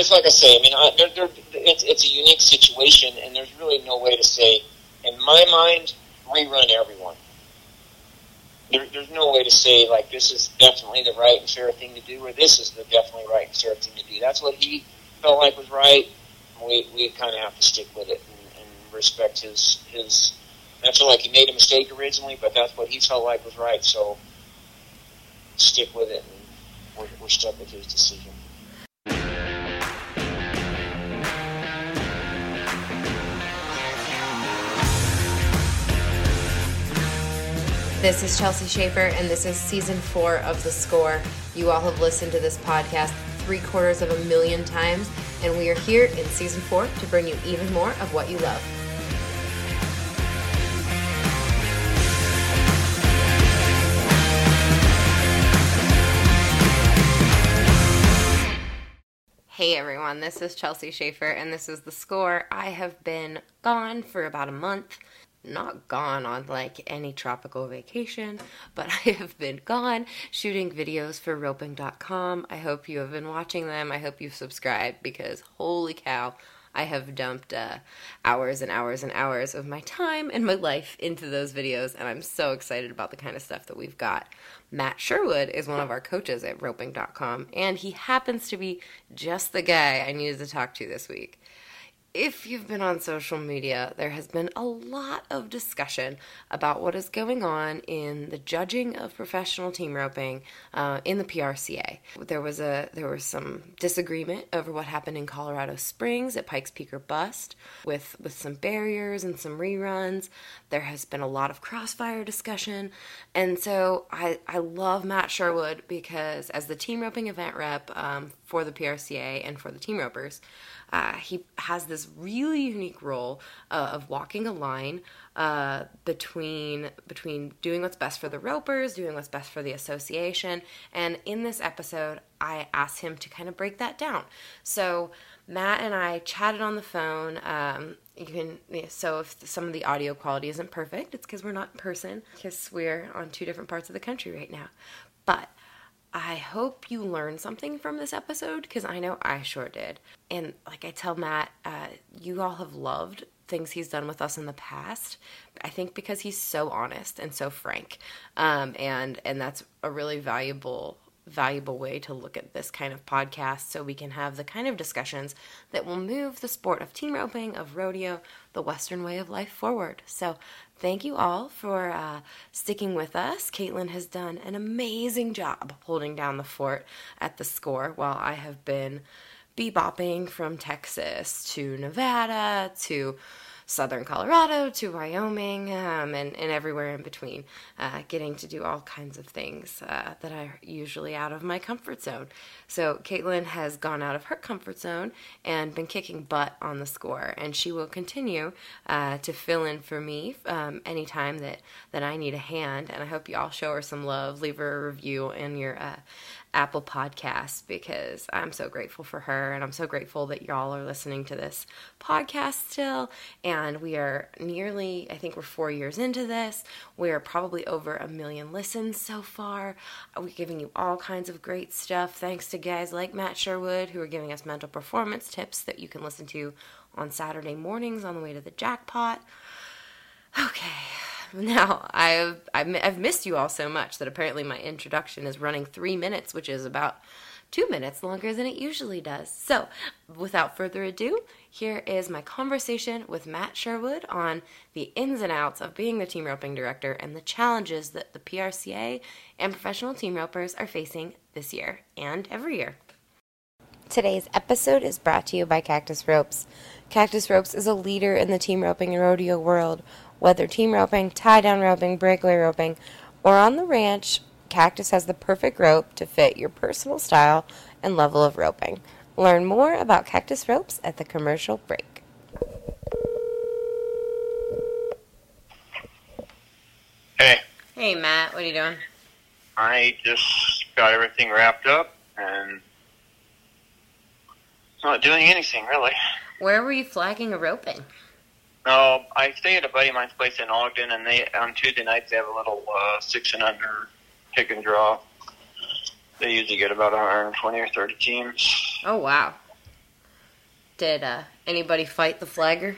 it's like I say. I mean, I, they're, they're, it's it's a unique situation, and there's really no way to say. In my mind, rerun everyone. There, there's no way to say like this is definitely the right and fair thing to do, or this is the definitely right and fair thing to do. That's what he felt like was right. We we kind of have to stick with it and, and respect his his. I feel like he made a mistake originally, but that's what he felt like was right. So stick with it, and we're, we're stuck with his decision. This is Chelsea Shaffer, and this is season four of The Score. You all have listened to this podcast three quarters of a million times, and we are here in season four to bring you even more of what you love. Hey everyone, this is Chelsea Shaffer, and this is The Score. I have been gone for about a month not gone on like any tropical vacation, but I have been gone shooting videos for roping.com. I hope you have been watching them. I hope you've subscribed because holy cow, I have dumped uh, hours and hours and hours of my time and my life into those videos, and I'm so excited about the kind of stuff that we've got. Matt Sherwood is one of our coaches at roping.com, and he happens to be just the guy I needed to talk to this week if you've been on social media, there has been a lot of discussion about what is going on in the judging of professional team roping uh, in the PRCA. There was a there was some disagreement over what happened in Colorado Springs at Pikes Peak or Bust with with some barriers and some reruns. There has been a lot of crossfire discussion, and so I I love Matt Sherwood because as the team roping event rep um, for the PRCA and for the team ropers. Uh, he has this really unique role uh, of walking a line uh, between between doing what's best for the ropers, doing what's best for the association, and in this episode, I asked him to kind of break that down. So Matt and I chatted on the phone. Um, you can so if some of the audio quality isn't perfect, it's because we're not in person because we're on two different parts of the country right now. But I hope you learned something from this episode because I know I sure did. And like I tell Matt, uh, you all have loved things he's done with us in the past. I think because he's so honest and so frank, um, and and that's a really valuable valuable way to look at this kind of podcast so we can have the kind of discussions that will move the sport of team roping, of rodeo, the Western way of life forward. So thank you all for uh, sticking with us. Caitlin has done an amazing job holding down the fort at the score while I have been bebopping from Texas to Nevada to southern Colorado to Wyoming um, and, and everywhere in between, uh, getting to do all kinds of things uh, that are usually out of my comfort zone. So Caitlin has gone out of her comfort zone and been kicking butt on the score, and she will continue uh, to fill in for me um, anytime that, that I need a hand. And I hope you all show her some love. Leave her a review in your uh, Apple Podcasts because I'm so grateful for her and I'm so grateful that y'all are listening to this podcast still. And we are nearly, I think we're four years into this. We are probably over a million listens so far. We're giving you all kinds of great stuff thanks to guys like Matt Sherwood who are giving us mental performance tips that you can listen to on Saturday mornings on the way to the jackpot. Okay, now I've I've missed you all so much that apparently my introduction is running three minutes, which is about two minutes longer than it usually does. So, without further ado, here is my conversation with Matt Sherwood on the ins and outs of being the team roping director and the challenges that the PRCA and professional team ropers are facing this year and every year. Today's episode is brought to you by Cactus Ropes. Cactus Ropes is a leader in the team roping and rodeo world whether team roping, tie down roping, breakaway roping, or on the ranch, Cactus has the perfect rope to fit your personal style and level of roping. Learn more about Cactus ropes at the commercial break. Hey. Hey, Matt. What are you doing? I just got everything wrapped up and not doing anything really. Where were you flagging a roping? No, I stay at a buddy of mine's place in Ogden, and they on Tuesday nights they have a little uh, six and under pick and draw. They usually get about 120 or 30 teams. Oh wow! Did uh, anybody fight the flagger?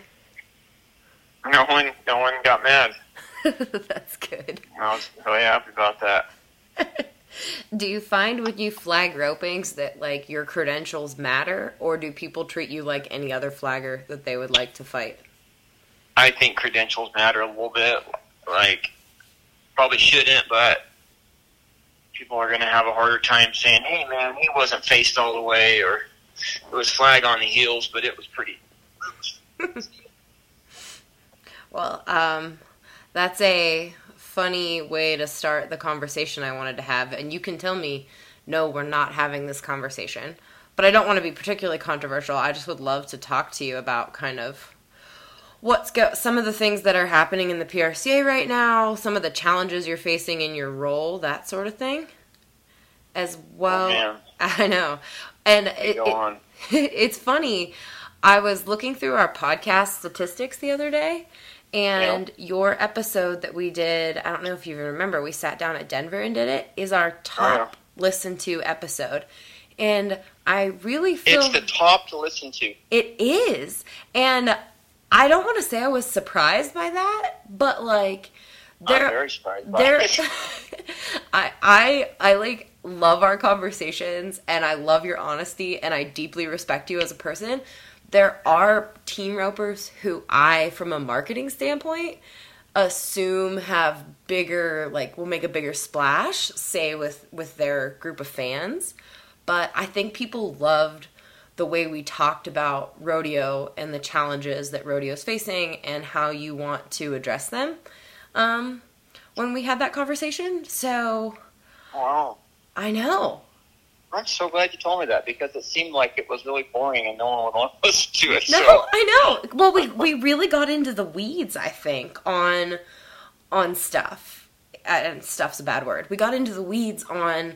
No one, no one got mad. That's good. I was really happy about that. do you find when you flag ropings that like your credentials matter, or do people treat you like any other flagger that they would like to fight? I think credentials matter a little bit. Like, probably shouldn't, but people are going to have a harder time saying, "Hey, man, he wasn't faced all the way," or "It was flag on the heels, but it was pretty." well, um, that's a funny way to start the conversation I wanted to have, and you can tell me, no, we're not having this conversation. But I don't want to be particularly controversial. I just would love to talk to you about kind of what's go some of the things that are happening in the PRCA right now, some of the challenges you're facing in your role, that sort of thing. As well, oh, I know, and it, it, it's funny. I was looking through our podcast statistics the other day, and your episode that we did, I don't know if you remember, we sat down at Denver and did it, is our top yeah. listened to episode. And I really feel it's the top to listen to. It is. And I don't want to say I was surprised by that, but like there, I'm very surprised by there, I I I like love our conversations and I love your honesty and I deeply respect you as a person. There are team ropers who I, from a marketing standpoint, assume have bigger like will make a bigger splash, say with with their group of fans. But I think people loved the way we talked about rodeo and the challenges that rodeo is facing and how you want to address them um, when we had that conversation. So, wow. I know. I'm so glad you told me that because it seemed like it was really boring and no one would want to listen to it. No, so. I know. Well, we we really got into the weeds. I think on on stuff, and stuff's a bad word. We got into the weeds on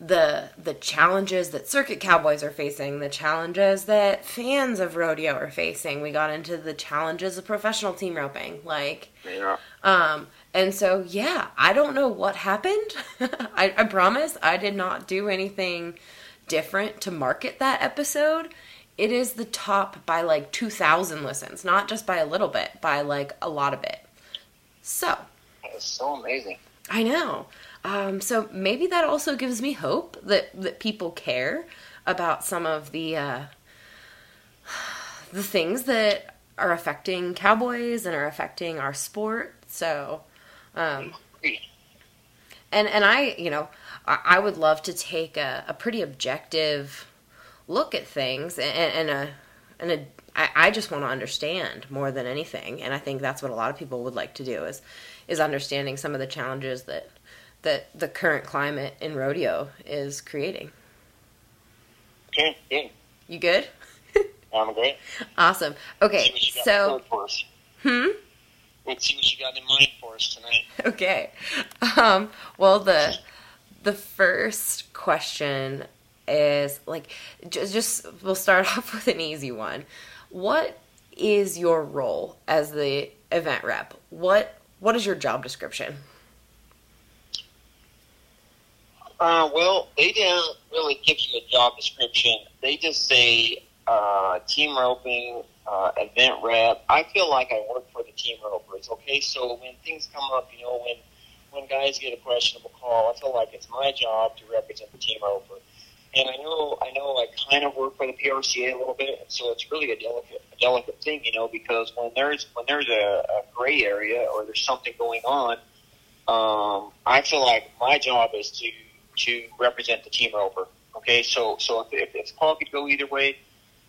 the the challenges that circuit cowboys are facing, the challenges that fans of rodeo are facing. We got into the challenges of professional team roping, like yeah. Um, and so yeah, I don't know what happened. I, I promise I did not do anything different to market that episode. It is the top by like two thousand listens, not just by a little bit, by like a lot of it. So it's so amazing. I know. Um, so maybe that also gives me hope that that people care about some of the uh, the things that are affecting cowboys and are affecting our sport. So, um, and and I, you know, I, I would love to take a, a, pretty objective look at things and, and a and a I, just want to understand more than anything, and I think that's what a lot of people would like to do is is understanding some of the challenges that that the current climate in rodeo is creating. Okay, good. You good? I'm great. Awesome. Okay, so hmm. Let's see what you got in mind for us tonight. Okay. Um, well, the the first question is like just, just we'll start off with an easy one. What is your role as the event rep? What what is your job description? Uh, well, they didn't really give you a job description. They just say uh, team roping, uh, event rep. I feel like I work for the team ropers. Okay, so when things come up, you know, when when guys get a questionable call, I feel like it's my job to represent the team roper. And I know, I know, I kind of work for the PRCA a little bit, so it's really a delicate, a delicate thing, you know, because when there's when there's a, a gray area or there's something going on, um, I feel like my job is to to represent the team roper. Okay, so so if, if, if call could go either way,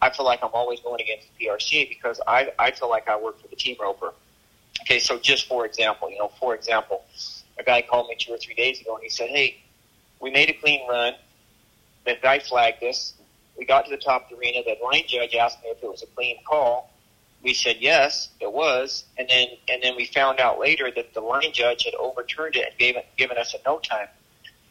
I feel like I'm always going against the PRCA because I, I feel like I work for the team roper. Okay, so just for example, you know, for example, a guy called me two or three days ago and he said, hey, we made a clean run. The guy flagged us. We got to the top of the arena. The line judge asked me if it was a clean call. We said yes, it was, and then and then we found out later that the line judge had overturned it and gave it, given us a no time.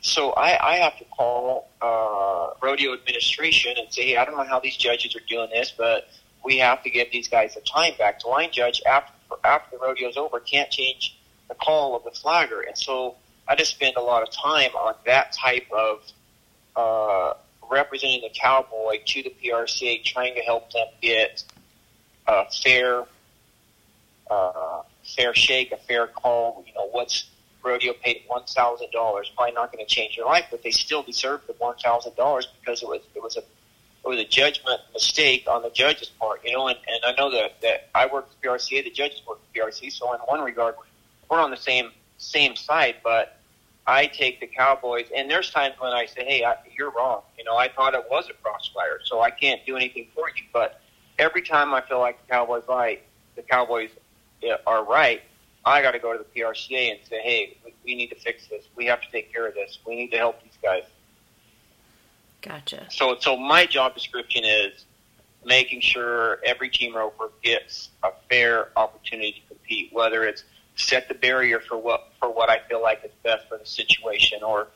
So I, I have to call uh, rodeo administration and say, hey, I don't know how these judges are doing this, but we have to give these guys the time back. The line judge, after after the rodeo's over, can't change the call of the flagger, and so I just spend a lot of time on that type of uh, representing the cowboy to the PRCA, trying to help them get a fair, uh, fair shake, a fair call. You know, what's rodeo paid one thousand dollars? Probably not going to change your life, but they still deserve the one thousand dollars because it was it was a it was a judgment mistake on the judge's part. You know, and, and I know that that I work for PRCA, the judges work for PRCA, so in one regard, we're on the same same side, but I take the Cowboys, and there's times when I say, "Hey, I, you're wrong." You know, I thought it was a crossfire, so I can't do anything for you. But every time I feel like the Cowboys right, the Cowboys eh, are right, I got to go to the PRCA and say, "Hey, we, need to fix this. We have to take care of this. We need to help these guys." Gotcha. So, so my job description is making sure every team roper gets a fair opportunity to compete, whether it's set the barrier for what for what I feel like is best for the situation, or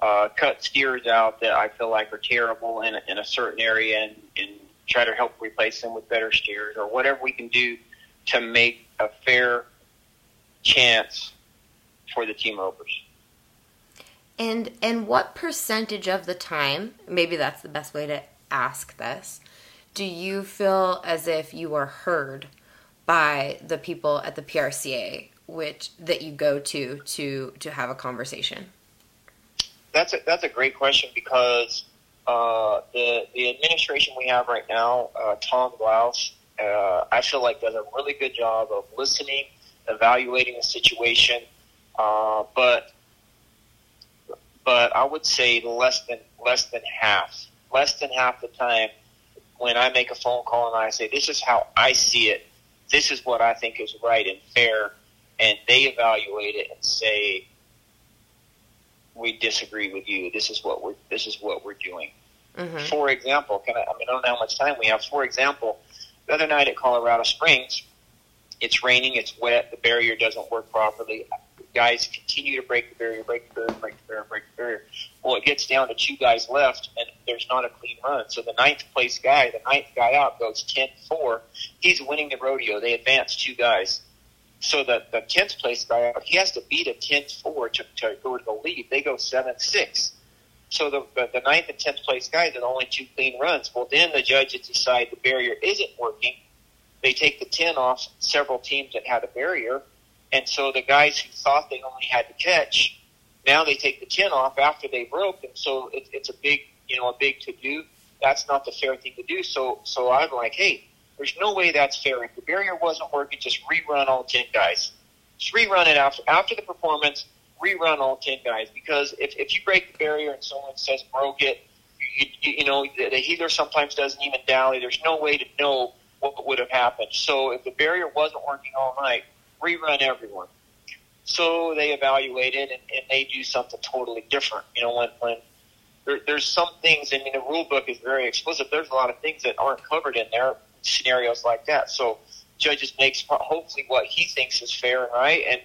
uh, cut steers out that I feel like are terrible in, in a certain area, and, and try to help replace them with better steers, or whatever we can do to make a fair chance for the team ropers. And and what percentage of the time, maybe that's the best way to ask this, do you feel as if you are heard by the people at the PRCA which that you go to to to have a conversation? That's a, that's a great question because uh, the the administration we have right now, uh, Tom Glause, uh, I feel like does a really good job of listening, evaluating the situation, uh, but but I would say less than less than half, less than half the time when I make a phone call and I say this is how I see it, this is what I think is right and fair and they evaluate it and say, "We disagree with you. This is what we're this is what we're doing." Mm-hmm. For example, can I? I mean, I don't know how much time we have. For example, the other night at Colorado Springs, it's raining, it's wet, the barrier doesn't work properly. Guys continue to break the barrier, break the barrier, break the barrier, break the barrier. Well, it gets down to two guys left, and there's not a clean run. So the ninth place guy, the ninth guy out, goes 10-4. He's winning the rodeo. They advance two guys so the the tenth place guy, out, he has to beat a 10-4 to, to go to the lead. They go seven six. So the, the the ninth and tenth place guys are the only two clean runs. Well, then the judges decide the barrier isn't working. They take the ten off several teams that had a barrier, and so the guys who thought they only had to catch, now they take the ten off after they broke, and so it, it's a big you know a big to do. That's not the fair thing to do. So so I'm like, hey, there's no way that's fair. If the barrier wasn't working, just rerun all 10 guys. Just rerun it after, after the performance, rerun all 10 guys. Because if, if you break the barrier and someone says broke it, you, you, you know, the, the heeler sometimes doesn't even dally. There's no way to know what would have happened. So if the barrier wasn't working all night, rerun everyone. So they evaluate it and, and they do something totally different. You know, when, when there, there's some things, I mean, the rule book is very explicit. There's a lot of things that aren't covered in there scenarios like that. So judges makes hopefully what he thinks is fair and right, and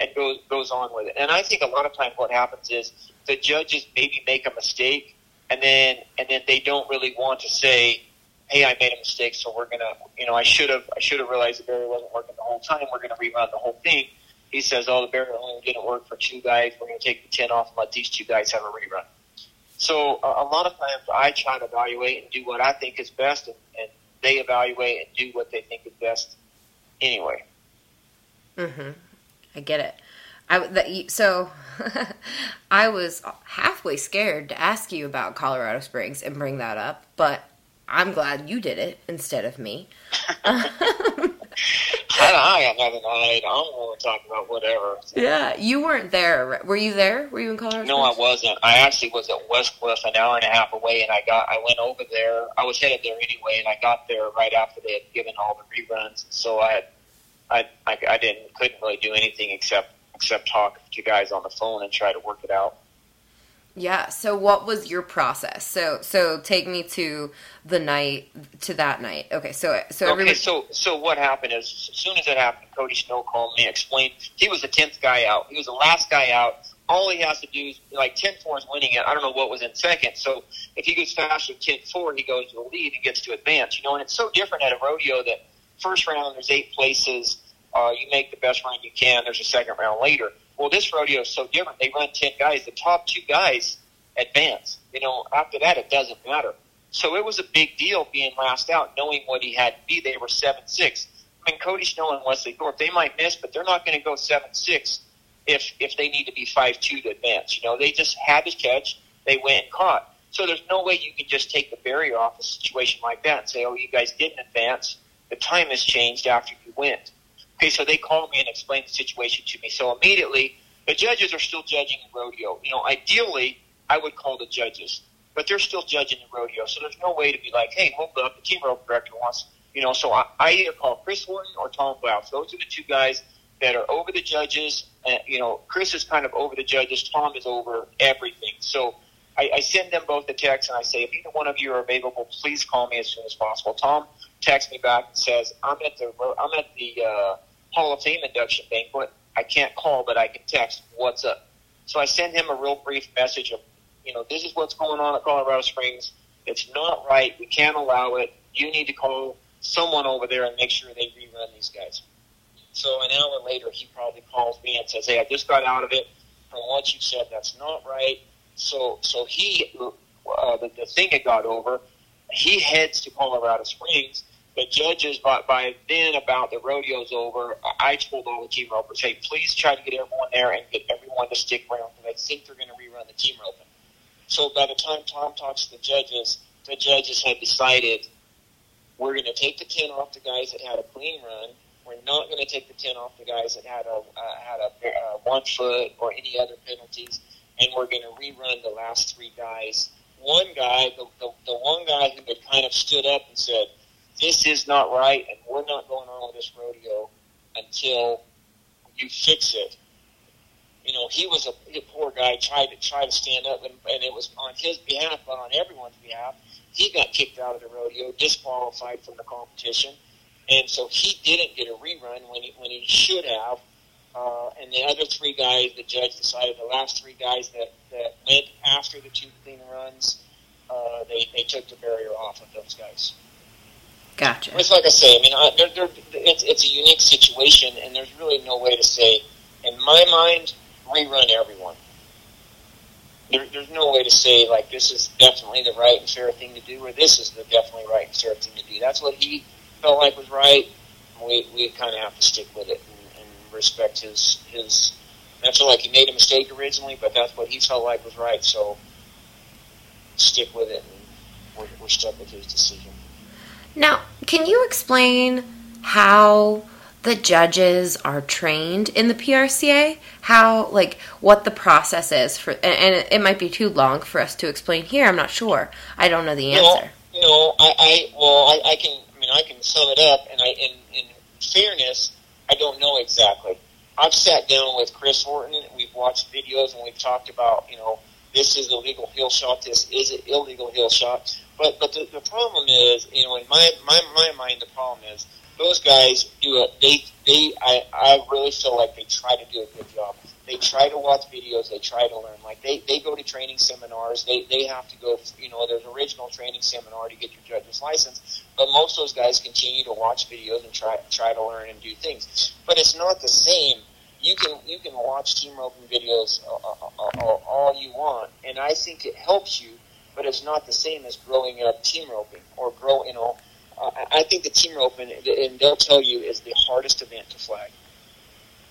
and goes goes on with it. And I think a lot of times what happens is the judges maybe make a mistake, and then and then they don't really want to say, "Hey, I made a mistake, so we're gonna, you know, I should have I should have realized the barrier wasn't working the whole time. We're gonna rerun the whole thing." He says, "Oh, the barrier only didn't work for two guys. We're gonna take the ten off and let these two guys have a rerun." So a, a lot of times I try to evaluate and do what I think is best, and, and they evaluate and do what they think is best anyway. Mhm. I get it. I that, so I was halfway scared to ask you about Colorado Springs and bring that up, but I'm glad you did it instead of me. I, got nothing to hide. I'm going to talk about whatever. Yeah, you weren't there. Were you there? Were you in Colorado? No, I wasn't. I actually was at Westcliffe, an hour and a half away, and I got. I went over there. I was headed there anyway, and I got there right after they had given all the reruns. So I had, I, I, I didn't couldn't really do anything except except talk to guys on the phone and try to work it out. Yeah. So what was your process? So so take me to the night to that night. Okay. So so okay. Everybody... So so what happened is as soon as it happened, Cody Snow called me, explained he was the tenth guy out. He was the last guy out. All he has to do is like 10-4 is winning it. I don't know what was in second. So if he goes faster than 10-4, he goes to the lead and gets to advance. You know, and it's so different at a rodeo that first round there's eight places. Uh, you make the best run you can. There's a second round later well, this rodeo is so different. They run 10 guys. The top two guys advance. You know, after that, it doesn't matter. So it was a big deal being last out, knowing what he had to be. They were seven six. I mean, Cody Snow and Wesley Thorp, they might miss, but they're not going to go seven six if if they need to be five two to advance. You know, they just had to catch. They went and caught. So there's no way you can just take the barrier off a situation like that and say, "Oh, you guys didn't advance. The time has changed after you went." Okay, so they called me and explained the situation to me. So immediately, the judges are still judging the rodeo. You know, ideally, I would call the judges, but they're still judging the rodeo. So there's no way to be like, hey, hold up, the team rope director wants, you know. So I, I either call Chris Horton or Tom Glause. Those are the two guys that are over the judges. And, you know, Chris is kind of over the judges. Tom is over everything. So I, I send them both a text and I say, if either one of you are available, please call me as soon as possible. Tom texts me back and says, I'm at the I'm at the uh, Hall of Fame induction banquet. I can't call, but I can text. What's up? So I send him a real brief message of, you know, this is what's going on at Colorado Springs. It's not right. We can't allow it. You need to call someone over there and make sure they rerun these guys. So an hour later, he probably calls me and says, "Hey, I just got out of it. From what you said, that's not right." So, so he, uh, the, the thing had got over. He heads to Colorado Springs the judges, by, by then about the rodeo's over, I told all the team ropers, hey, please try to get everyone there and get everyone to stick around because I think they're going to rerun the team roping. So by the time Tom talks to the judges, the judges had decided we're going to take the 10 off the guys that had a clean run. We're not going to take the 10 off the guys that had a, uh, had a uh, one foot or any other penalties. And we're going to rerun the last three guys. One guy, the, the, the one guy who had kind of stood up and said, this is not right, and we're not going on with this rodeo until you fix it. You know, he was a, a poor guy, tried to try to stand up, and, and it was on his behalf, but on everyone's behalf. He got kicked out of the rodeo, disqualified from the competition, and so he didn't get a rerun when he when he should have. Uh, and the other three guys, the judge decided the last three guys that, that went after the two clean runs, uh, they, they took the barrier off of those guys. Gotcha. It's like I say. I mean, I, they're, they're, it's it's a unique situation, and there's really no way to say. In my mind, rerun everyone. There, there's no way to say like this is definitely the right and fair thing to do, or this is the definitely right and fair thing to do. That's what he felt like was right. We we kind of have to stick with it respect his his. I feel like he made a mistake originally, but that's what he felt like was right. So stick with it, and we're, we're stuck with his decision. Now, can you explain how the judges are trained in the PRCA? How, like, what the process is for, and, it might be too long for us to explain here. I'm not sure. I don't know the answer. No, no I, I well, I, I can, I mean, I can sum it up, and I, in, in fairness, I don't know exactly. I've sat down with Chris Horton. And we've watched videos, and we've talked about, you know, this is a legal heel shot. This is an illegal heel shot. But but the, the problem is, you know, in my, my my mind, the problem is those guys do a they they I I really feel like they try to do a good job. They try to watch videos. They try to learn. Like they they go to training seminars. They they have to go. You know, there's original training seminar to get your judge's license. But most of those guys continue to watch videos and try try to learn and do things. But it's not the same you can you can watch team roping videos all, all, all, you want, and I think it helps you but it's not the same as growing up team roping or grow. You know, uh, I think the team roping, and they'll tell you, is the hardest event to flag.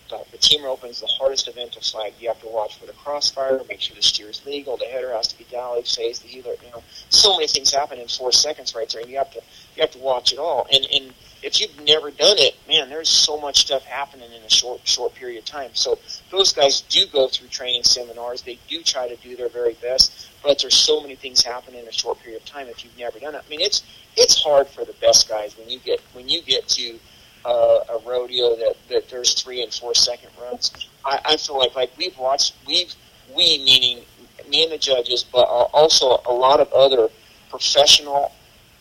But the team roping is the hardest event to flag. You have to watch for the crossfire, make sure the steer is legal, the header has to be dialed, phase, the heeler. You know, so many things happen in four seconds right there, and you have to you have to watch it all. And and if you've never done it, man, there's so much stuff happening in a short short period of time. So those guys do go through training seminars. They do try to do their very best, but there's so many things happening in a short period of time if you've never done it. I mean, it's it's hard for the best guys when you get when you get to uh, a rodeo that, that there's three and four second runs. I, I feel like like we've watched we've we meaning me and the judges, but also a lot of other professional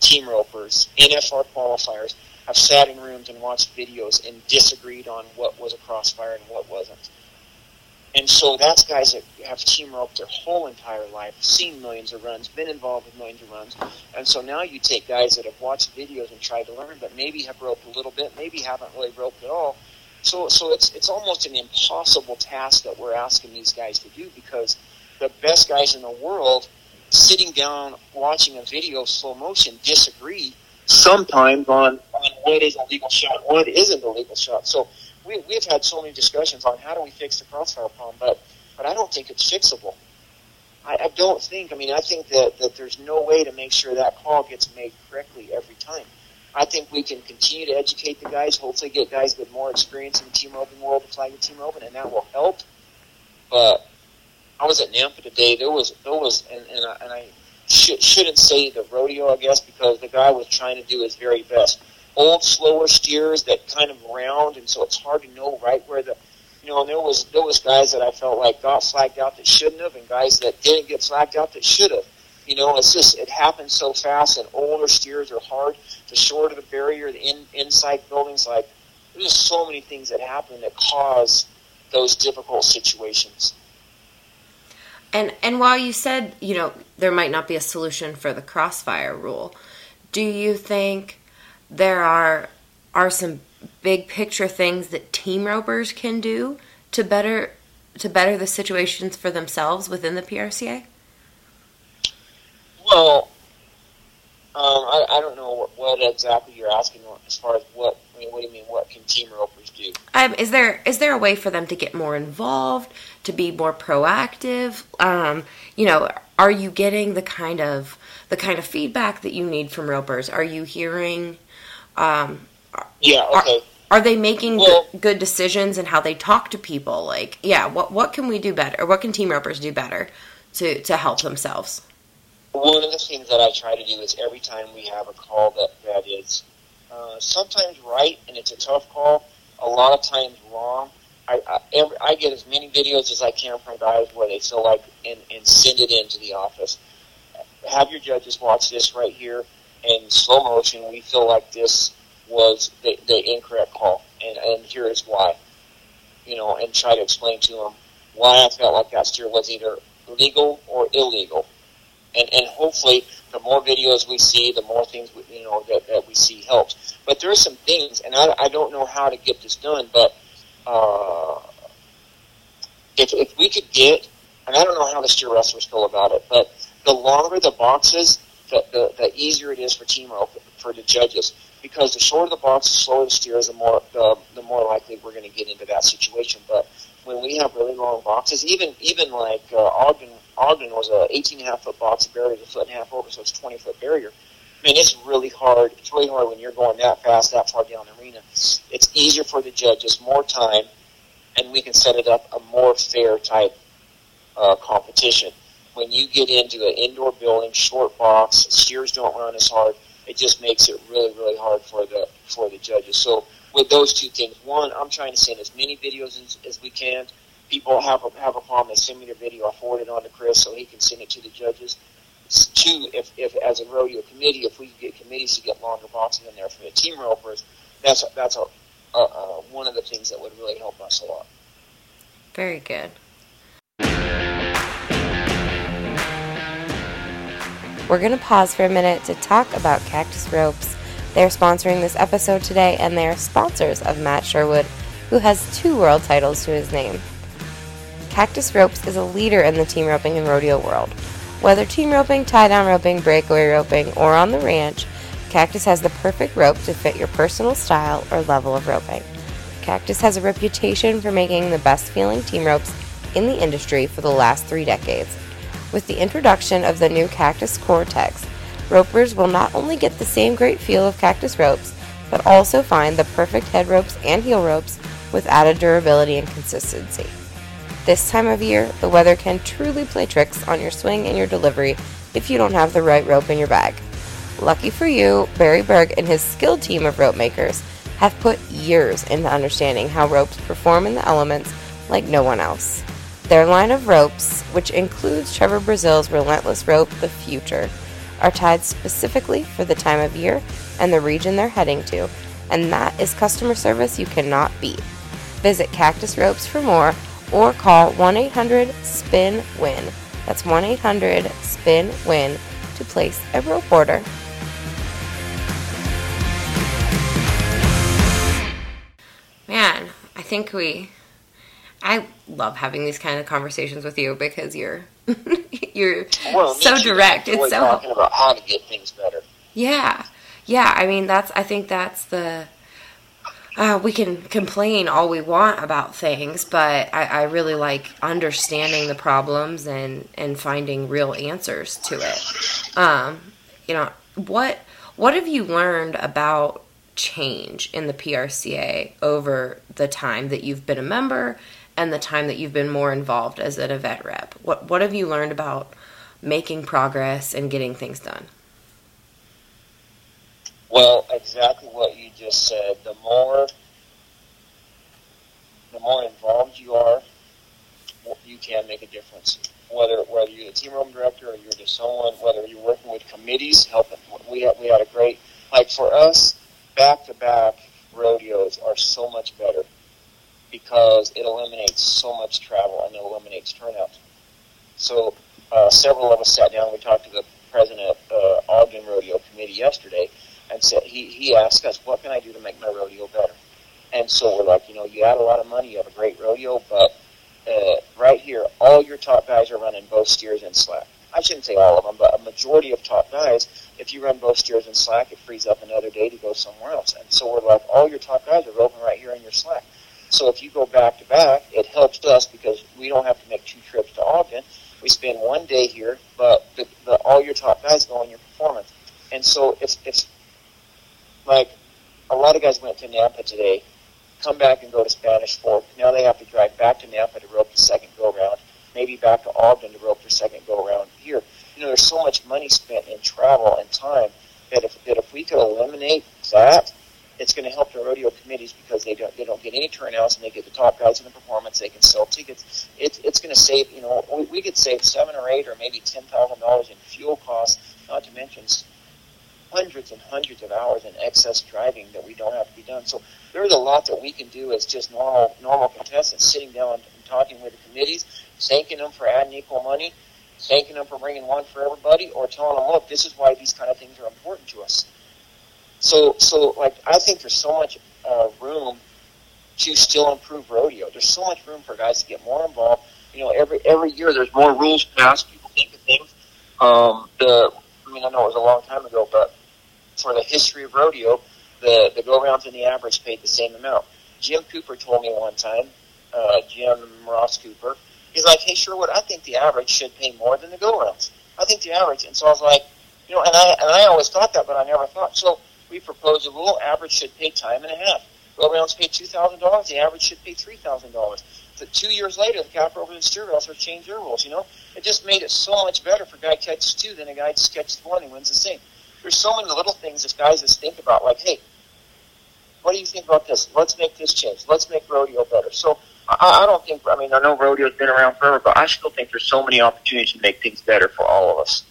team ropers, NFR qualifiers have sat in rooms and watched videos and disagreed on what was a crossfire and what wasn't. And so that's guys that have team roped their whole entire life, seen millions of runs, been involved with millions of runs. And so now you take guys that have watched videos and tried to learn, but maybe have roped a little bit, maybe haven't really roped at all. So, so it's it's almost an impossible task that we're asking these guys to do because the best guys in the world sitting down watching a video slow motion disagree sometimes on, on what is a legal shot, what isn't a legal shot. So we, we've had so many discussions on how do we fix the crossfire problem, but, but I don't think it's fixable. I, I don't think, I mean, I think that, that there's no way to make sure that call gets made correctly every time. I think we can continue to educate the guys, hopefully get guys with more experience in the team roping world to flag the team roping, and that will help. But I was at Nampa today. There was there was, and, and I, and I sh- shouldn't say the rodeo, I guess, because the guy was trying to do his very best. Old, slower steers that kind of round, and so it's hard to know right where the, you know. And there was there was guys that I felt like got flagged out that shouldn't have, and guys that didn't get flagged out that should have. You know, it's just it happens so fast, and older steers are hard. The shorter the barrier, the in, inside buildings, like there's just so many things that happen that cause those difficult situations. And and while you said, you know, there might not be a solution for the crossfire rule, do you think there are are some big picture things that team ropers can do to better to better the situations for themselves within the PRCA? Well, um, I, I don't know what, what exactly you're asking as far as what I mean. What do you mean? What can team ropers do? Um, is there is there a way for them to get more involved, to be more proactive? Um, you know, are you getting the kind of the kind of feedback that you need from ropers? Are you hearing? Um, Yeah. Okay. are they making Well- good, good decisions and how they talk to people? Like, yeah, what what can we do better? Or what can team ropers do better to to help themselves? One of the things that I try to do is every time we have a call that that is uh, sometimes right and it's a tough call, a lot of times wrong. I, I, every, I get as many videos as I can from guys where they feel like and, and send it into the office. Have your judges watch this right here in slow motion. We feel like this was the, the incorrect call, and, and here is why. You know, and try to explain to them why I felt like that steer was either legal or illegal and and hopefully the more videos we see, the more things we, you know that, that we see helps. But there are some things, and I, I don't know how to get this done, but uh, if if we could get, and I don't know how the steer wrestlers feel about it, but the longer the boxes, the the, the easier it is for team for the judges. Because the shorter the box, the slower the steers, the more the, the more likely we're going to get into that situation. But when we have really long boxes, even even like uh, Ogden, Ogden was a 18 and a half foot box, barrier is a foot and a half over, so it's 20 foot barrier. I mean, it's really hard. It's really hard when you're going that fast, that far down the arena. It's easier for the judges, more time, and we can set it up a more fair type uh, competition. When you get into an indoor building, short box, steers don't run as hard. It just makes it really, really hard for the for the judges. So with those two things, one, I'm trying to send as many videos as, as we can. People have a, have a problem, they send me their video. I forward it on to Chris so he can send it to the judges. Two, if, if as a rodeo committee, if we get committees to get longer boxes in there for the team ropers, that's a, that's a, a, a one of the things that would really help us a lot. Very good. We're going to pause for a minute to talk about Cactus Ropes. They're sponsoring this episode today, and they're sponsors of Matt Sherwood, who has two world titles to his name. Cactus Ropes is a leader in the team roping and rodeo world. Whether team roping, tie down roping, breakaway roping, or on the ranch, Cactus has the perfect rope to fit your personal style or level of roping. Cactus has a reputation for making the best feeling team ropes in the industry for the last three decades. With the introduction of the new Cactus Cortex, ropers will not only get the same great feel of Cactus ropes, but also find the perfect head ropes and heel ropes with added durability and consistency. This time of year, the weather can truly play tricks on your swing and your delivery if you don't have the right rope in your bag. Lucky for you, Barry Berg and his skilled team of rope makers have put years into understanding how ropes perform in the elements like no one else. Their line of ropes, which includes Trevor Brazile's relentless rope, The Future, are tied specifically for the time of year and the region they're heading to, and that is customer service you cannot beat. Visit Cactus Ropes for more or call 1 800 SPIN WIN. That's 1 800 SPIN WIN to place a rope order. Man, I think we I love having these kind of conversations with you because you're you're Well, so direct. It's so talking about how to get things better. yeah, yeah. I mean, that's. I think that's the. Uh, we can complain all we want about things, but I, I really like understanding the problems and and finding real answers to it. Um, you know what what have you learned about change in the PRCA over the time that you've been a member and the time that you've been more involved as an event rep? What what have you learned about making progress and getting things done? Well, exactly what you just said. The more, the more involved you are, you can make a difference. Whether whether you're the team room director or you're just someone, whether you're working with committees, helping. We had we had a great like for us, back to back rodeos are so much better because it eliminates so much travel and it eliminates turnout. So uh, several of us sat down. We talked to the president of uh, Ogden Rodeo Committee yesterday, and said he he asked us, "What can I do to make my rodeo better?" And so we're like, you know, you add a lot of money, you have a great rodeo, but uh, right here, all your top guys are running both steers and slack. I shouldn't say all of them, but a majority of top guys, if you run both steers and slack, it frees up another day to go somewhere else. And so we're like, all your top guys are roping right here in your slack. So if you go back to back, it helps us because we don't have to make two trips to Ogden. We spend one day here, but the, the, all your top guys go on your performance. And so it's it's like a lot of guys went to Nampa today, come back and go to Spanish Fork. Now they have to drive back to Nampa to rope the second go round, maybe back to Ogden to rope their second go round here. You know, there's so much money spent in travel and time that if that if we could eliminate that, it's going to help the rodeo committees because they don't they don't get any turnouts and they get the top guys in the performance. They can sell tickets. It's it's going to save you know we, we could save seven or eight or maybe ten thousand dollars in fuel costs, not to mention hundreds and hundreds of hours in excess driving that we don't have to be done. So there's a lot that we can do as just normal normal contestants, sitting down and talking with the committees, thanking them for adding equal money, thanking them for bringing one for everybody, or telling them, look, this is why these kind of things are important to us. So, so like I think there's so much uh, room to still improve rodeo. There's so much room for guys to get more involved. You know, every every year there's more rules passed. People think of things. Um, the I mean, I know it was a long time ago, but for the history of rodeo, the the go rounds and the average paid the same amount. Jim Cooper told me one time, uh, Jim Ross Cooper, he's like, "Hey, Sherwood, I think the average should pay more than the go rounds. I think the average." And so I was like, you know, and I and I always thought that, but I never thought. So we proposed a rule: average should pay time and a half. Pay two thousand dollars. The average should pay three thousand dollars. So two years later, the over and steer wrestlers changed their rules. You know, it just made it so much better for guy catches two than a guy just catches one and wins the same. There's so many little things that guys just think about, like, hey, what do you think about this? Let's make this change. Let's make rodeo better. So I, I don't think. I mean, I know rodeo's been around forever, but I still think there's so many opportunities to make things better for all of us.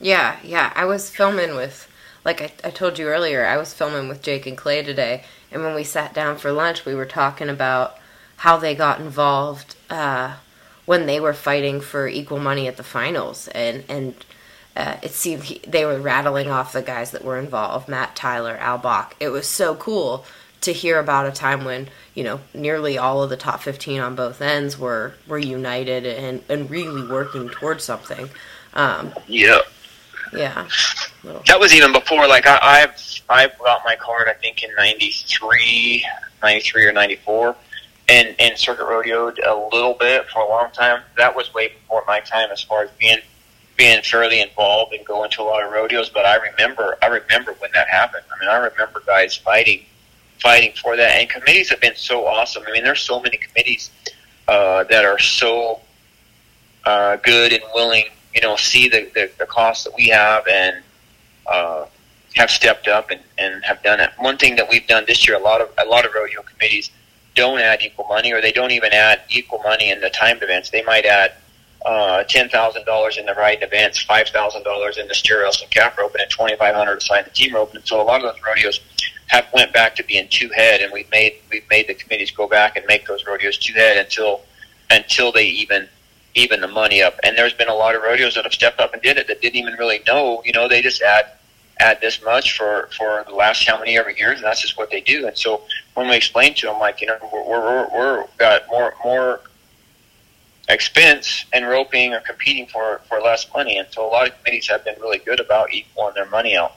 Yeah, yeah. I was filming with, like I, I told you earlier, I was filming with Jake and Clay today, and when we sat down for lunch, we were talking about how they got involved uh, when they were fighting for equal money at the finals, and and uh, it seemed he, they were rattling off the guys that were involved: Matt Tyler, Al Bach. It was so cool to hear about a time when you know nearly all of the top 15 on both ends were were united and and really working towards something. Um, Yeah. Yeah. That was even before, like, I, I've, I got my card, I think, in 93, 93 or 94, and, and circuit rodeoed a little bit for a long time. That was way before my time as far as being, being fairly involved and going to a lot of rodeos, but I remember, I remember when that happened. I mean, I remember guys fighting, fighting for that, and committees have been so awesome. I mean, there's so many committees, uh, that are so, uh, good and willing, you know, see the, the, the costs that we have and, uh, have stepped up and, and have done it. One thing that we've done this year, a lot of a lot of rodeo committees don't add equal money, or they don't even add equal money in the timed events. They might add uh, ten thousand dollars in the riding events, five thousand dollars in the steer and calf rope, and twenty five hundred to sign the team rope. And so a lot of those rodeos have went back to being two head, and we've made we've made the committees go back and make those rodeos two head until until they even even the money up. And there's been a lot of rodeos that have stepped up and did it that didn't even really know. You know, they just add add this much for for the last how many ever years, and that's just what they do. And so when we explain to them, like you know, we're we're, we're got more more expense and roping or competing for for less money. And so a lot of committees have been really good about equaling their money out.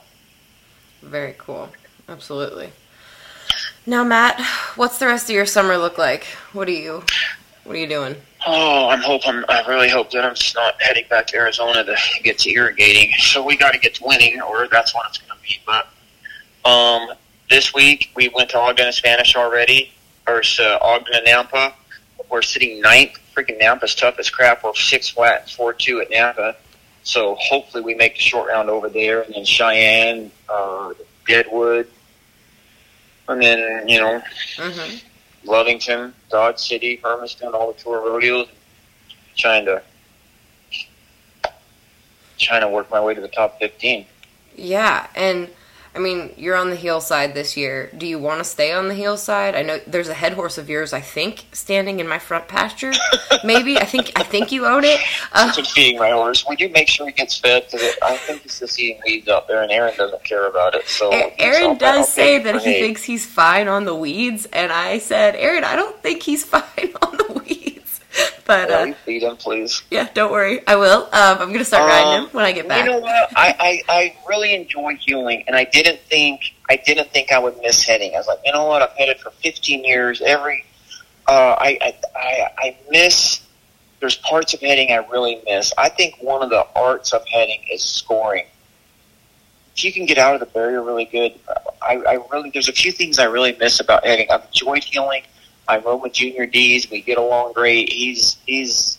Very cool. Absolutely. Now, Matt, what's the rest of your summer look like? What are you what are you doing? Oh, I'm hoping. I really hope that I'm just not heading back to Arizona to get to irrigating. So we got to get to winning, or that's what it's going to be. But um, this week we went to Ogden and Spanish already, or uh, Ogden and Nampa. We're sitting ninth. Freaking Nampa's tough as crap. We're six flat, four two at Nampa. So hopefully we make the short round over there, and then Cheyenne, uh, Deadwood, and then you know. Mm-hmm Lovington, Dodge City, Hermiston, all the tour rodeos, trying to trying to work my way to the top fifteen. Yeah, and I mean, you're on the heel side this year. Do you want to stay on the heel side? I know there's a head horse of yours, I think, standing in my front pasture. Maybe I think I think you own it. Uh, feeding my horse. We do make sure he gets fed because I think he's just eating weeds out there, and Aaron doesn't care about it. So Aaron does say that he thinks he's fine on the weeds, and I said, Aaron, I don't think he's fine on the weeds. But uh, feed him, please. Yeah, don't worry, I will. Um, I'm gonna start riding um, him when I get back. You know what? I, I I really enjoy heeling, and I didn't think I didn't think I would miss heading. I was like, you know what? I've headed for 15 years. Every uh, I, I I I miss. There's parts of heading I really miss. I think one of the arts of heading is scoring. If you can get out of the barrier really good, I, I really there's a few things I really miss about heading. I've enjoyed heeling. I rode with Junior Dees. We get along great. He's he's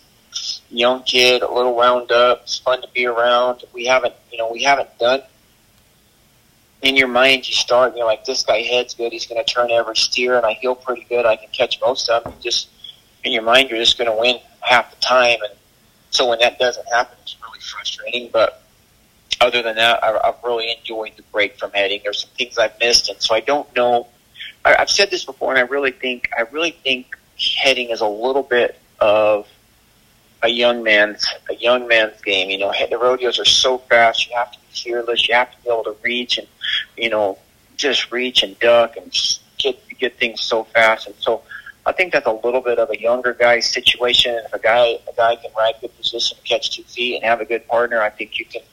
young kid, a little wound up. It's fun to be around. We haven't, you know, we haven't done. In your mind, you start, and you're like, this guy heads good. He's going to turn every steer, and I heel pretty good. I can catch most of them. Just in your mind, you're just going to win half the time, and so when that doesn't happen, it's really frustrating. But other than that, I've really enjoyed the break from heading. There's some things I've missed, and so I don't know I, I've said this before, and I really think I really think heading is a little bit of a young man's a young man's game. You know, the rodeos are so fast. You have to be fearless. You have to be able to reach and you know just reach and duck and get get things so fast. And so I think that's a little bit of a younger guy situation. If a guy a guy can ride good position, catch two feet, and have a good partner, I think you can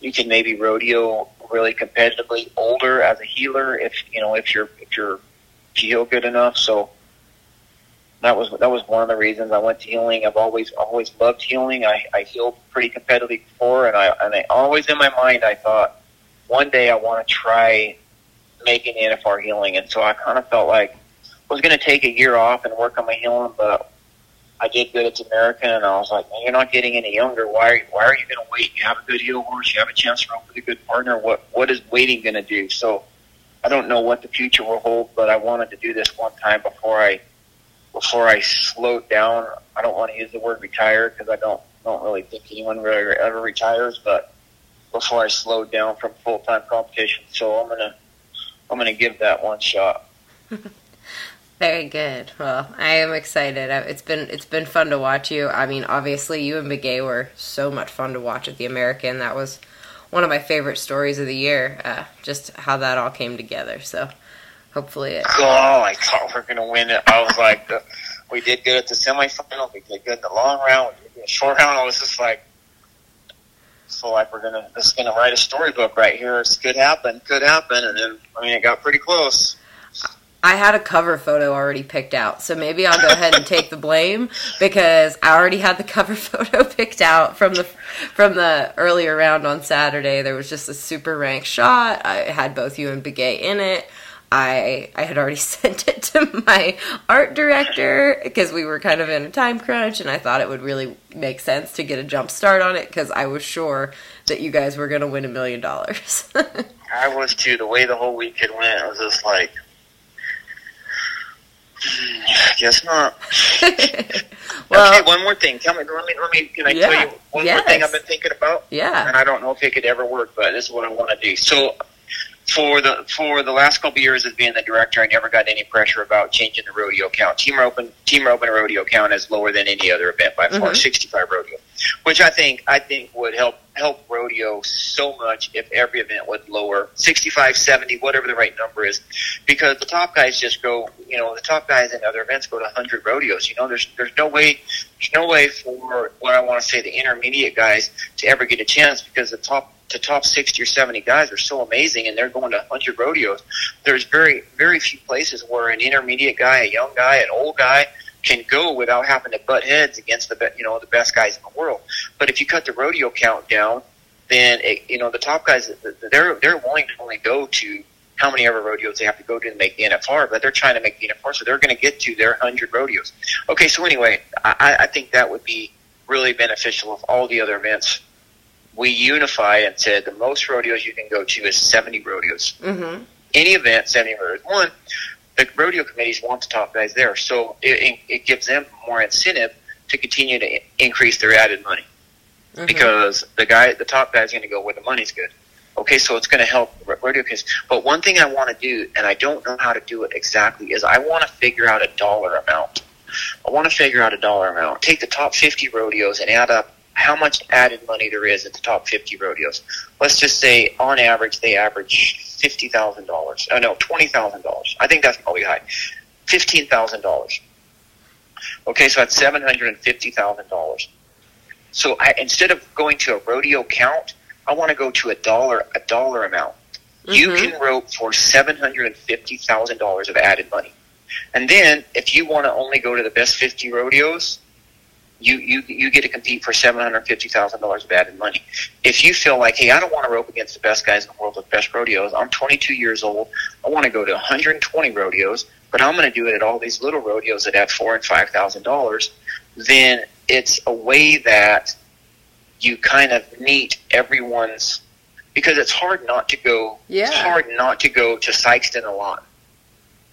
you can maybe rodeo really competitively older as a heeler if you know if you're if you're heel good enough. So that was that was one of the reasons I went to heeling. I've always always loved heeling. I, I heeled pretty competitively before, and I and I always in my mind I thought one day I want to try making NFR heeling, and so I kind of felt like I was going to take a year off and work on my heeling, but I did good at American, and I was like, man, you're not getting any younger. Why are you, why are you going to wait? You have a good heel horse. You have a chance to run with a good partner. What what is waiting going to do? So I don't know what the future will hold, but I wanted to do this one time before I before I slowed down. I don't want to use the word retire because I don't don't really think anyone really ever retires, but before I slowed down from full time competition, so I'm gonna I'm gonna give that one shot. Very good. Well, I am excited. It's been it's been fun to watch you. I mean, obviously, you and Begay were so much fun to watch at the American. That was one of my favorite stories of the year. Uh, just how that all came together. So, hopefully, it. Oh, I thought we are gonna win it. I was like, we did good at the semifinal. We did good in the long round. We did good the short round. I was just like, so like we're gonna is gonna write a storybook right here. This could happen, could happen, and then I mean it got pretty close. I had a cover photo already picked out, so maybe I'll go ahead and take the blame because I already had the cover photo picked out from the from the earlier round on Saturday. There was just a super rank shot. I had both you and Begay in it. I I had already sent it to my art director because we were kind of in a time crunch, and I thought it would really make sense to get a jump start on it because I was sure that you guys were going to win a million dollars. I was too. The way the whole weekend went, I was just like Guess not. well, okay, one more thing. Tell me. Let me. Let me. Can I yeah, tell you one yes. more thing I've been thinking about? Yeah. And I don't know if it could ever work, but this is what I want to do. So, for the for the last couple of years as being the director, I never got any pressure about changing the rodeo count. Team Open Team Open rodeo count is lower than any other event by far, mm-hmm. 65 rodeo, which I think I think would help help rodeo so much if every event would lower 65, 70, whatever the right number is, because the top guys just go, you know, the top guys in other events go to 100 rodeos. You know, there's there's no way there's no way for what I want to say the intermediate guys to ever get a chance because the top to top 60 or 70 guys are so amazing and they're going to 100 rodeos. There's very, very few places where an intermediate guy, a young guy, an old guy can go without having to butt heads against the, you know, the best guys in the world. But if you cut the rodeo count down, then, it, you know, the top guys, they're, they're willing to only go to how many ever rodeos they have to go to to make the NFR, but they're trying to make the NFR, so they're going to get to their 100 rodeos. Okay, so anyway, I, I think that would be really beneficial of all the other events we unify and said the most rodeos you can go to is 70 rodeos. Mm-hmm. Any event, 70 rodeos. One, the rodeo committees want the top guys there, so it, it gives them more incentive to continue to increase their added money mm-hmm. because the guy, the top guy, is going to go where the money's good. Okay, so it's going to help rodeo kids. But one thing I want to do, and I don't know how to do it exactly, is I want to figure out a dollar amount. I want to figure out a dollar amount. Take the top 50 rodeos and add up how much added money there is at the top 50 rodeos. Let's just say on average they average $50,000. Oh no, $20,000. I think that's probably high. $15,000. Okay, so that's $750,000. So I, instead of going to a rodeo count, I want to go to a dollar a dollar amount. Mm-hmm. You can rope for $750,000 of added money. And then if you want to only go to the best 50 rodeos, you you you get to compete for seven hundred fifty thousand dollars of added money. If you feel like, hey, I don't want to rope against the best guys in the world with best rodeos. I'm 22 years old. I want to go to 120 rodeos, but I'm going to do it at all these little rodeos that have four and five thousand dollars. Then it's a way that you kind of meet everyone's because it's hard not to go. Yeah. It's hard not to go to Sikeston a lot.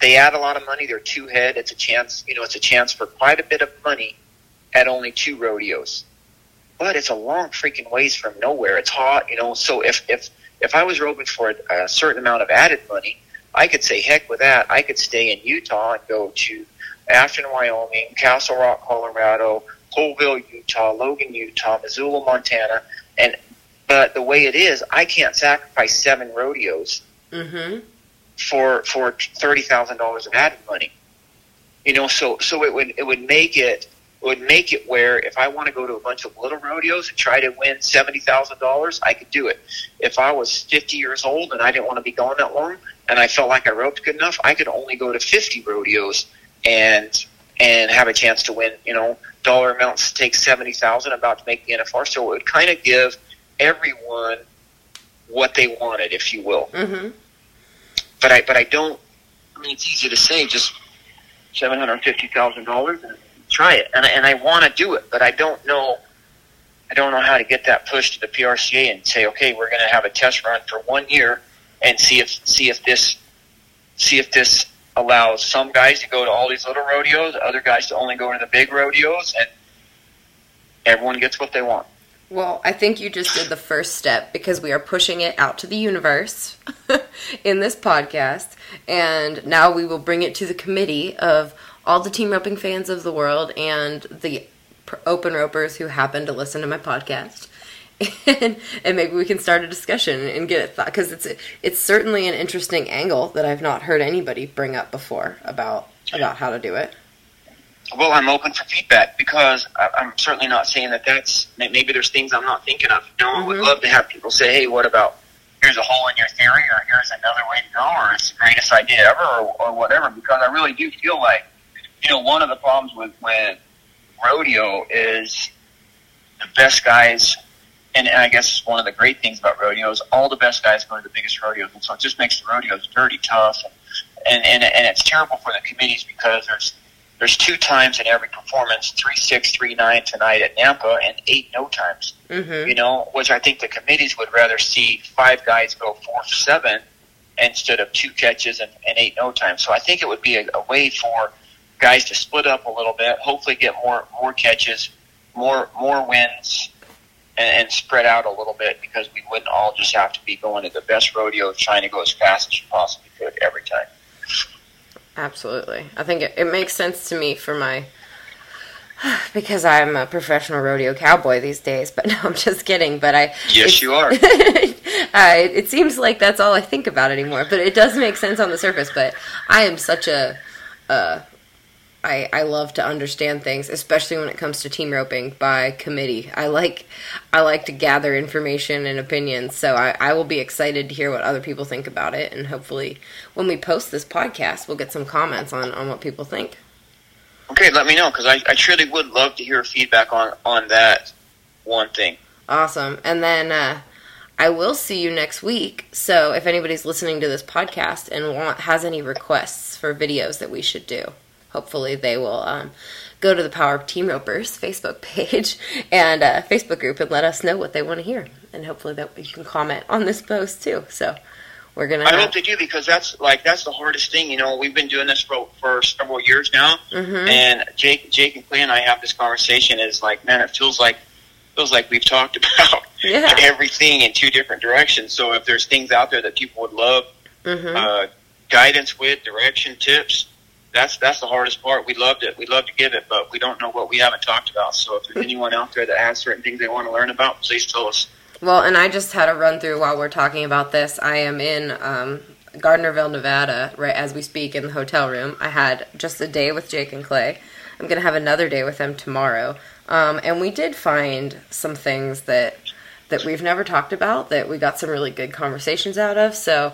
They add a lot of money. They're two head. It's a chance. You know, it's a chance for quite a bit of money at only two rodeos. But it's a long freaking ways from nowhere. It's hot, you know. So if if if I was roping for a, a certain amount of added money, I could say heck with that. I could stay in Utah and go to Afton, Wyoming, Castle Rock, Colorado, Coalville, Utah, Logan, Utah, Missoula, Montana, and but the way it is, I can't sacrifice seven rodeos mm-hmm. for for thirty thousand dollars of added money. You know, so so it would it would make it would make it where if I want to go to a bunch of little rodeos and try to win seventy thousand dollars, I could do it. If I was fifty years old and I didn't want to be gone that long, and I felt like I roped good enough, I could only go to fifty rodeos and and have a chance to win. You know, dollar amounts to take seventy thousand, about to make the NFR. So it would kind of give everyone what they wanted, if you will. Mm-hmm. But I but I don't. I mean, it's easy to say just seven hundred fifty thousand dollars try it, and and I want to do it, but I don't know. I don't know how to get that push to the PRCA and say, okay, we're going to have a test run for one year and see if see if this see if this allows some guys to go to all these little rodeos, other guys to only go to the big rodeos, and everyone gets what they want. Well, I think you just did the first step because we are pushing it out to the universe in this podcast, and now we will bring it to the committee of all the team roping fans of the world and the open ropers who happen to listen to my podcast. And, and maybe we can start a discussion and get it thought because it's it's certainly an interesting angle that I've not heard anybody bring up before about about how to do it. Well, I'm open for feedback because I'm certainly not saying that that's maybe there's things I'm not thinking of. You know, mm-hmm. I would love to have people say, "Hey, what about here's a hole in your theory, or here's another way to go, or it's the greatest idea ever, or, or whatever." Because I really do feel like you know, one of the problems with, with rodeo is the best guys, and, and I guess one of the great things about rodeos, all the best guys go to the biggest rodeos, and so it just makes the rodeos dirty tough, and, and, and, and it's terrible for the committees because there's there's two times in every performance, three six, three nine tonight at Nampa, and eight no times. Mm-hmm. You know, which I think the committees would rather see five guys go four seven instead of two catches and, and eight no times. So I think it would be a, a way for guys to split up a little bit, hopefully get more more catches, more more wins, and, and spread out a little bit because we wouldn't all just have to be going to the best rodeo trying to go as fast as you possibly could every time. Absolutely. I think it, it makes sense to me for my because I'm a professional rodeo cowboy these days. But no, I'm just kidding. But I yes, you are. I, it seems like that's all I think about anymore. But it does make sense on the surface. But I am such a, uh, I I love to understand things, especially when it comes to team roping by committee. I like I like to gather information and opinions. So I, I will be excited to hear what other people think about it, and hopefully when we post this podcast, we'll get some comments on on what people think. Okay, let me know because I, I truly would love to hear feedback on on that one thing. Awesome, and then uh, I will see you next week. So if anybody's listening to this podcast and want has any requests for videos that we should do, hopefully they will um, go to the Power Team Ropers Facebook page and uh, Facebook group and let us know what they want to hear, and hopefully that you can comment on this post too. So we're gonna. I hope they do because that's like that's the hardest thing. You know, we've been doing this for for several years now, mm-hmm. and Jake, Jake and Clay and I have this conversation. Is like, man, it feels like feels like we've talked about yeah. everything in two different directions. So if there's things out there that people would love mm-hmm. uh, guidance with, direction, tips, that's that's the hardest part. We loved it. We love to give it, but we don't know what we haven't talked about. So if there's anyone out there that has certain things they want to learn about, please tell us. Well, and I just had a run through while we're talking about this. I am in um, Gardnerville, Nevada, right as we speak in the hotel room. I had just a day with Jake and Clay. I'm to have another day with them tomorrow. Um, and we did find some things that that we've never talked about that we got some really good conversations out of. So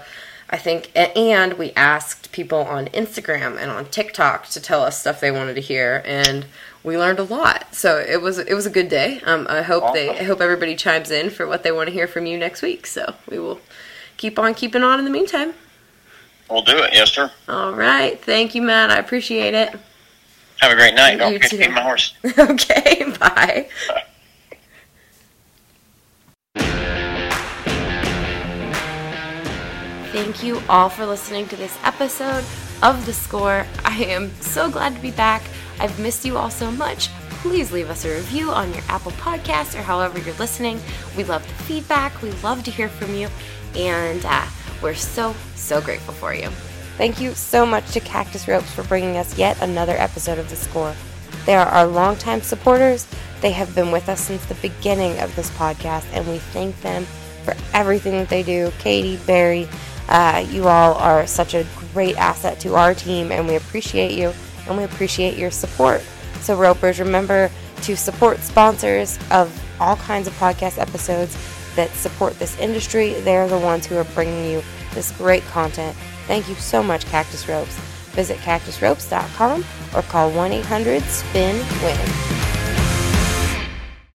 I think, and we asked people on Instagram and on TikTok to tell us stuff they wanted to hear, and we learned a lot. So it was it was a good day. Um, I hope awesome. they I hope everybody chimes in for what they want to hear from you next week. So we will keep on keeping on in the meantime. We'll do it, yes, sir. All right, thank you, Matt. I appreciate it. Have a great night. Don't forget to feed my horse. okay, bye. bye. Thank you all for listening to this episode of The Score. I am so glad to be back. I've missed you all so much. Please leave us a review on your Apple Podcast or however you're listening. We love the feedback. We love to hear from you. And uh, we're so, so grateful for you. Thank you so much to Cactus Ropes for bringing us yet another episode of The Score. They are our longtime supporters. They have been with us since the beginning of this podcast, and we thank them for everything that they do. Katie, Barry, uh, you all are such a great asset to our team, and we appreciate you and we appreciate your support. So, Ropers, remember to support sponsors of all kinds of podcast episodes that support this industry. They're the ones who are bringing you this great content. Thank you so much, Cactus Ropes. Visit cactusropes.com or call 1 800 SPIN WIN.